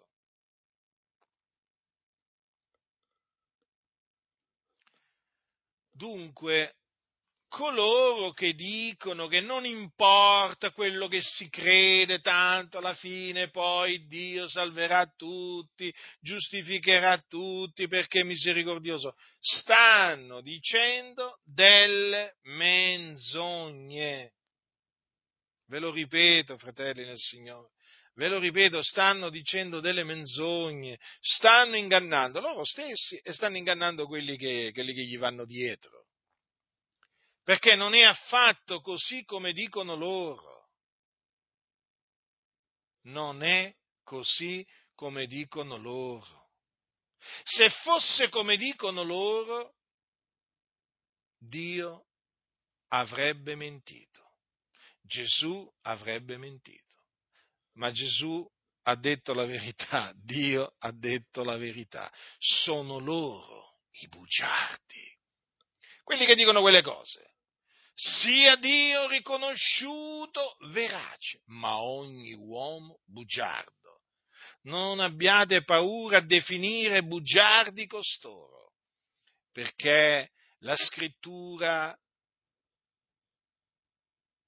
Dunque, coloro che dicono che non importa quello che si crede, tanto alla fine poi Dio salverà tutti, giustificherà tutti perché è misericordioso, stanno dicendo delle menzogne. Ve lo ripeto, fratelli nel Signore. Ve lo ripeto, stanno dicendo delle menzogne, stanno ingannando loro stessi e stanno ingannando quelli che, quelli che gli vanno dietro. Perché non è affatto così come dicono loro. Non è così come dicono loro. Se fosse come dicono loro, Dio avrebbe mentito. Gesù avrebbe mentito ma Gesù ha detto la verità, Dio ha detto la verità, sono loro i bugiardi, quelli che dicono quelle cose. Sia Dio riconosciuto verace, ma ogni uomo bugiardo. Non abbiate paura a definire bugiardi costoro, perché la scrittura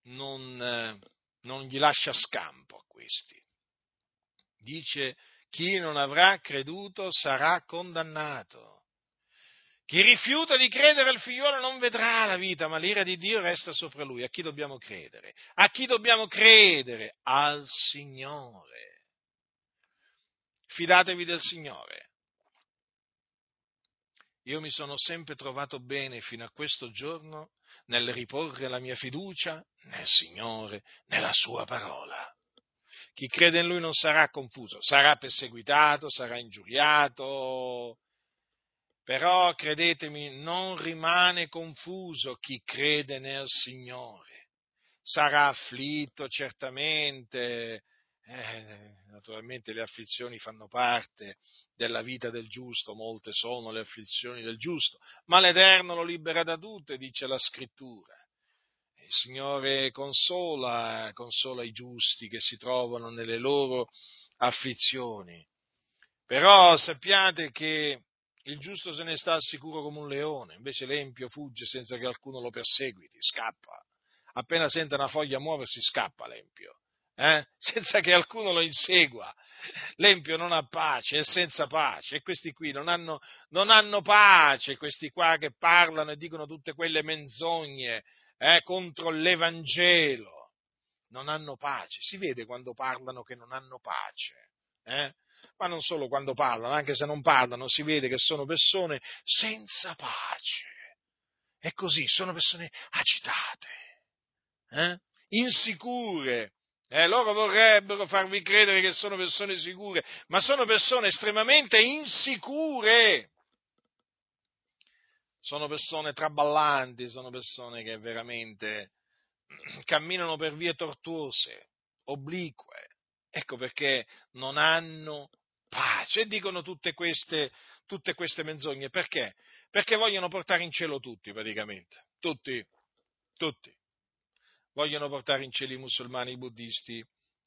non, non gli lascia scampo a questi. Dice, chi non avrà creduto sarà condannato. Chi rifiuta di credere al figliuolo non vedrà la vita, ma l'ira di Dio resta sopra lui. A chi dobbiamo credere? A chi dobbiamo credere? Al Signore. Fidatevi del Signore. Io mi sono sempre trovato bene fino a questo giorno nel riporre la mia fiducia nel Signore, nella sua parola. Chi crede in Lui non sarà confuso, sarà perseguitato, sarà ingiuriato, però credetemi, non rimane confuso chi crede nel Signore. Sarà afflitto certamente, eh, naturalmente le afflizioni fanno parte della vita del giusto, molte sono le afflizioni del giusto, ma l'Eterno lo libera da tutte, dice la scrittura. Il Signore consola, consola i giusti che si trovano nelle loro afflizioni. Però sappiate che il giusto se ne sta al sicuro come un leone, invece l'empio fugge senza che alcuno lo perseguiti, scappa. Appena sente una foglia muoversi, scappa l'empio eh? senza che alcuno lo insegua. L'empio non ha pace, è senza pace e questi qui non hanno, non hanno pace, questi qua che parlano e dicono tutte quelle menzogne eh, contro l'Evangelo. Non hanno pace, si vede quando parlano che non hanno pace. Eh? Ma non solo quando parlano, anche se non parlano, si vede che sono persone senza pace. È così, sono persone agitate, eh? insicure, eh, loro vorrebbero farvi credere che sono persone sicure, ma sono persone estremamente insicure. Sono persone traballanti, sono persone che veramente camminano per vie tortuose, oblique, Ecco perché non hanno pace e dicono tutte queste, tutte queste menzogne. Perché? Perché vogliono portare in cielo tutti, praticamente. Tutti, tutti. Vogliono portare in cielo i musulmani, i buddisti,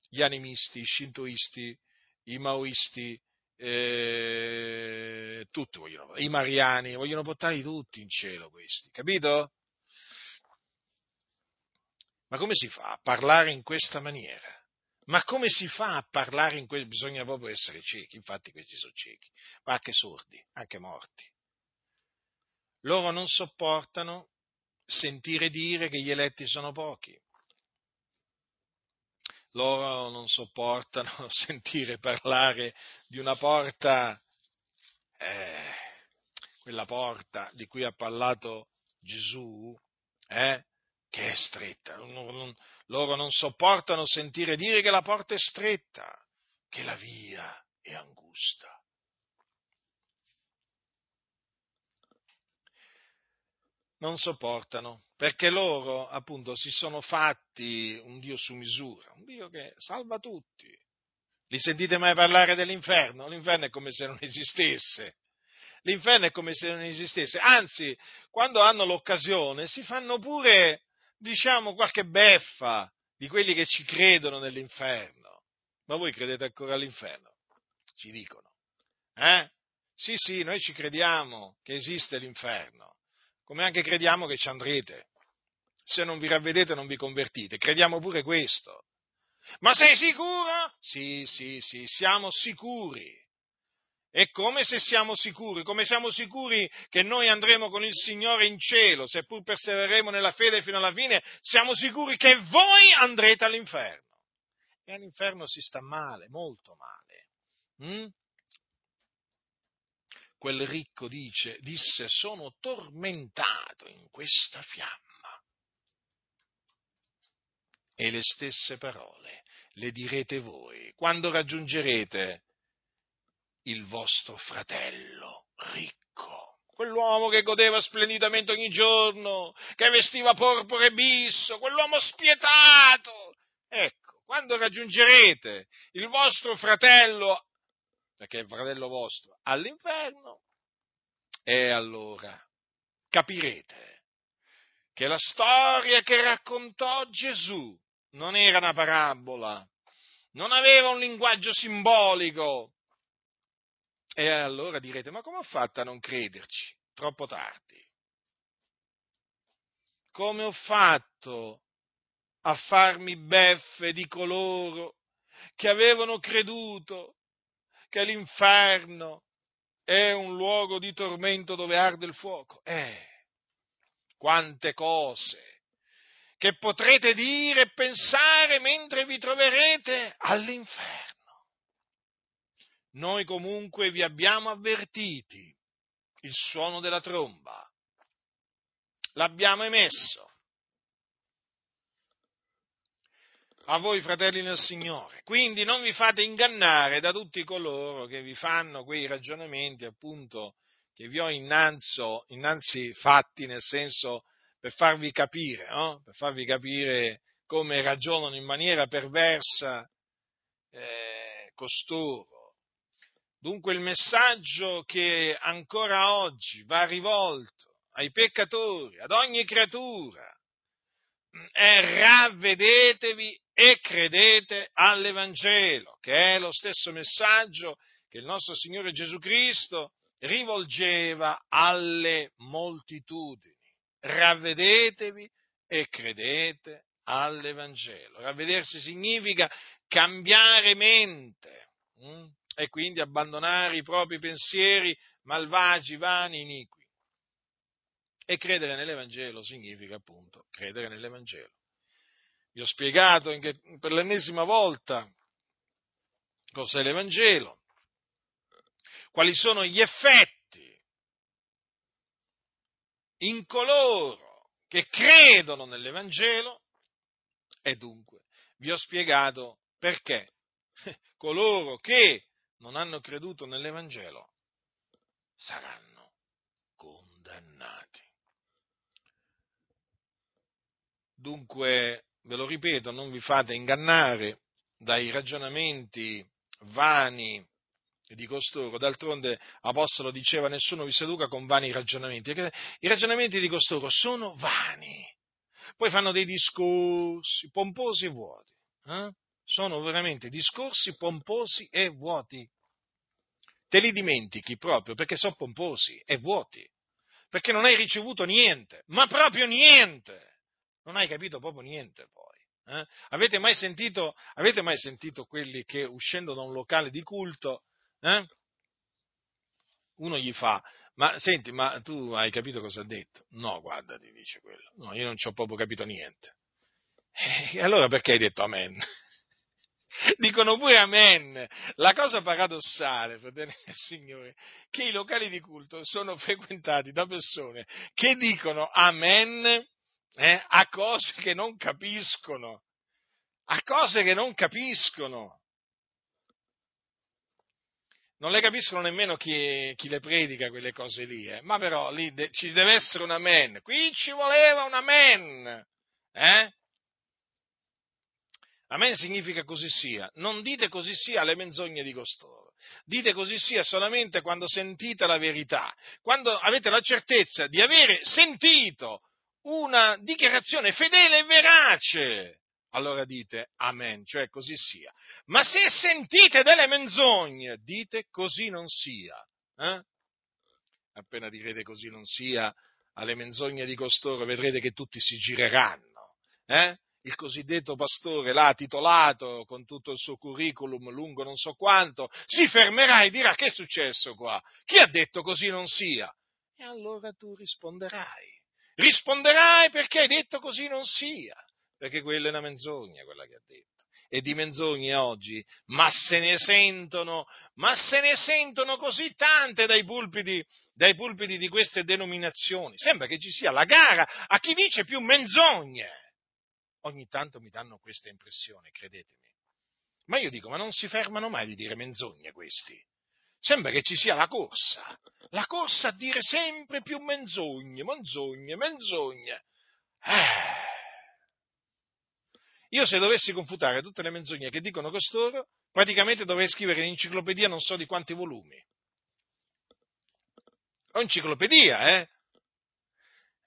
gli animisti, i shintoisti, i maoisti, eh, tutti vogliono, i mariani, vogliono portarli tutti in cielo questi, capito? Ma come si fa a parlare in questa maniera? Ma come si fa a parlare in questo? Bisogna proprio essere ciechi, infatti questi sono ciechi, ma anche sordi, anche morti. Loro non sopportano sentire dire che gli eletti sono pochi. Loro non sopportano sentire parlare di una porta, eh, quella porta di cui ha parlato Gesù, eh, che è stretta. Loro non sopportano sentire dire che la porta è stretta, che la via è angusta. Non sopportano, perché loro appunto si sono fatti un Dio su misura, un Dio che salva tutti. Li sentite mai parlare dell'inferno? L'inferno è come se non esistesse. L'inferno è come se non esistesse. Anzi, quando hanno l'occasione si fanno pure diciamo, qualche beffa di quelli che ci credono nell'inferno. Ma voi credete ancora all'inferno? Ci dicono. Eh? Sì, sì, noi ci crediamo che esiste l'inferno, come anche crediamo che ci andrete. Se non vi ravvedete non vi convertite, crediamo pure questo. Ma sei sicuro? Sì, sì, sì, siamo sicuri. È come se siamo sicuri, come siamo sicuri che noi andremo con il Signore in cielo, seppur persevereremo nella fede fino alla fine, siamo sicuri che voi andrete all'inferno. E all'inferno si sta male, molto male. Mm? Quel ricco dice, disse, sono tormentato in questa fiamma. E le stesse parole le direte voi quando raggiungerete il vostro fratello ricco. Quell'uomo che godeva splendidamente ogni giorno, che vestiva porpora e bisso, quell'uomo spietato. Ecco, quando raggiungerete il vostro fratello, perché è fratello vostro, all'inferno, e allora capirete che la storia che raccontò Gesù non era una parabola, non aveva un linguaggio simbolico, e allora direte, ma come ho fatto a non crederci? Troppo tardi. Come ho fatto a farmi beffe di coloro che avevano creduto che l'inferno è un luogo di tormento dove arde il fuoco? Eh, quante cose che potrete dire e pensare mentre vi troverete all'inferno. Noi comunque vi abbiamo avvertiti il suono della tromba. L'abbiamo emesso. A voi fratelli nel Signore. Quindi non vi fate ingannare da tutti coloro che vi fanno quei ragionamenti appunto che vi ho innanzi, innanzi fatti nel senso per farvi capire, no? per farvi capire come ragionano in maniera perversa eh, costoro Dunque il messaggio che ancora oggi va rivolto ai peccatori, ad ogni creatura, è ravvedetevi e credete all'Evangelo, che è lo stesso messaggio che il nostro Signore Gesù Cristo rivolgeva alle moltitudini. Ravvedetevi e credete all'Evangelo. Ravvedersi significa cambiare mente. Hm? e quindi abbandonare i propri pensieri malvagi, vani, iniqui. E credere nell'Evangelo significa appunto credere nell'Evangelo. Vi ho spiegato che, per l'ennesima volta cos'è l'Evangelo, quali sono gli effetti in coloro che credono nell'Evangelo e dunque vi ho spiegato perché coloro che non hanno creduto nell'Evangelo saranno condannati. Dunque, ve lo ripeto, non vi fate ingannare dai ragionamenti vani di costoro. D'altronde Apostolo diceva nessuno vi seduca con vani ragionamenti. I ragionamenti di costoro sono vani. Poi fanno dei discorsi pomposi e vuoti. Eh? Sono veramente discorsi pomposi e vuoti. Te li dimentichi proprio perché sono pomposi e vuoti. Perché non hai ricevuto niente, ma proprio niente. Non hai capito proprio niente poi. Eh? Avete, mai sentito, avete mai sentito quelli che uscendo da un locale di culto eh? Uno gli fa, ma senti, ma tu hai capito cosa ha detto? No, guarda, ti dice quello. No, io non ci ho proprio capito niente. E allora perché hai detto amen? Dicono pure amen. La cosa paradossale, fratelli del Signore, che i locali di culto sono frequentati da persone che dicono amen eh, a cose che non capiscono. A cose che non capiscono non le capiscono nemmeno chi, chi, le predica quelle cose lì, eh? ma però lì de- ci deve essere un amen. Qui ci voleva un amen. Eh? Amen significa così sia. Non dite così sia alle menzogne di costoro. Dite così sia solamente quando sentite la verità, quando avete la certezza di avere sentito una dichiarazione fedele e verace allora dite amen, cioè così sia. Ma se sentite delle menzogne, dite così non sia. Eh? Appena direte così non sia alle menzogne di costoro, vedrete che tutti si gireranno. Eh? Il cosiddetto pastore là titolato con tutto il suo curriculum lungo non so quanto, si fermerà e dirà che è successo qua? Chi ha detto così non sia? E allora tu risponderai. Risponderai perché hai detto così non sia perché quella è una menzogna, quella che ha detto. E di menzogne oggi, ma se ne sentono, ma se ne sentono così tante dai pulpiti, dai pulpiti di queste denominazioni. Sembra che ci sia la gara a chi dice più menzogne. Ogni tanto mi danno questa impressione, credetemi. Ma io dico, ma non si fermano mai di dire menzogne questi. Sembra che ci sia la corsa, la corsa a dire sempre più menzogne, menzogne, menzogne. Eh, io se dovessi confutare tutte le menzogne che dicono costoro, praticamente dovrei scrivere in enciclopedia non so di quanti volumi. O enciclopedia, eh?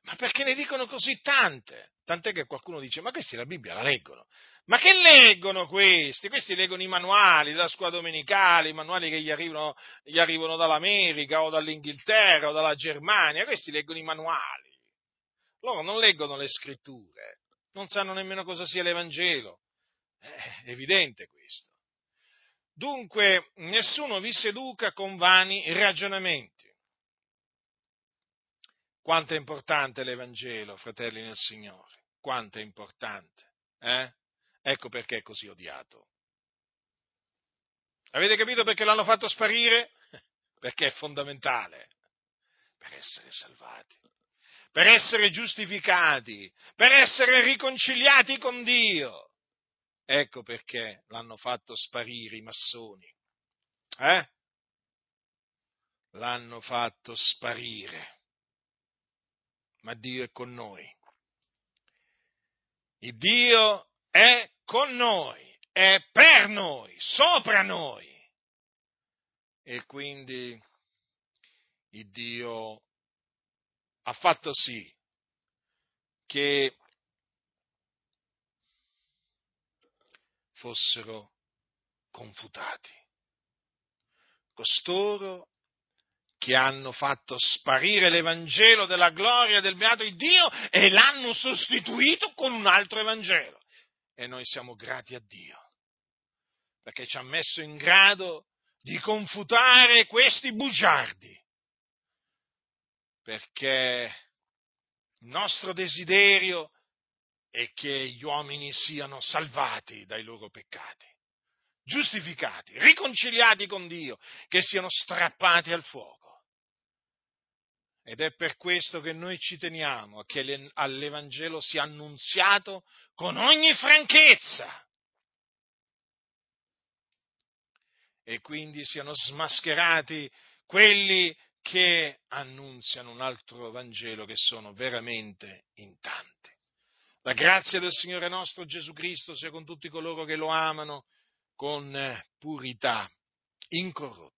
Ma perché ne dicono così tante? Tant'è che qualcuno dice, ma questi la Bibbia la leggono. Ma che leggono questi? Questi leggono i manuali della scuola domenicale, i manuali che gli arrivano, gli arrivano dall'America o dall'Inghilterra o dalla Germania, questi leggono i manuali. Loro non leggono le scritture non sanno nemmeno cosa sia l'Evangelo. È evidente questo. Dunque, nessuno vi seduca con vani ragionamenti. Quanto è importante l'Evangelo, fratelli nel Signore, quanto è importante. Eh? Ecco perché è così odiato. Avete capito perché l'hanno fatto sparire? Perché è fondamentale per essere salvati per essere giustificati, per essere riconciliati con Dio. Ecco perché l'hanno fatto sparire i massoni. Eh? L'hanno fatto sparire. Ma Dio è con noi. Il Dio è con noi, è per noi, sopra noi. E quindi il Dio ha fatto sì che fossero confutati. Costoro che hanno fatto sparire l'Evangelo della gloria del beato Dio e l'hanno sostituito con un altro Evangelo. E noi siamo grati a Dio, perché ci ha messo in grado di confutare questi bugiardi perché il nostro desiderio è che gli uomini siano salvati dai loro peccati, giustificati, riconciliati con Dio, che siano strappati al fuoco. Ed è per questo che noi ci teniamo che all'Evangelo sia annunziato con ogni franchezza. E quindi siano smascherati quelli che annunziano un altro Vangelo che sono veramente in tanti. La grazia del Signore nostro Gesù Cristo sia con tutti coloro che lo amano con purità incorrotta.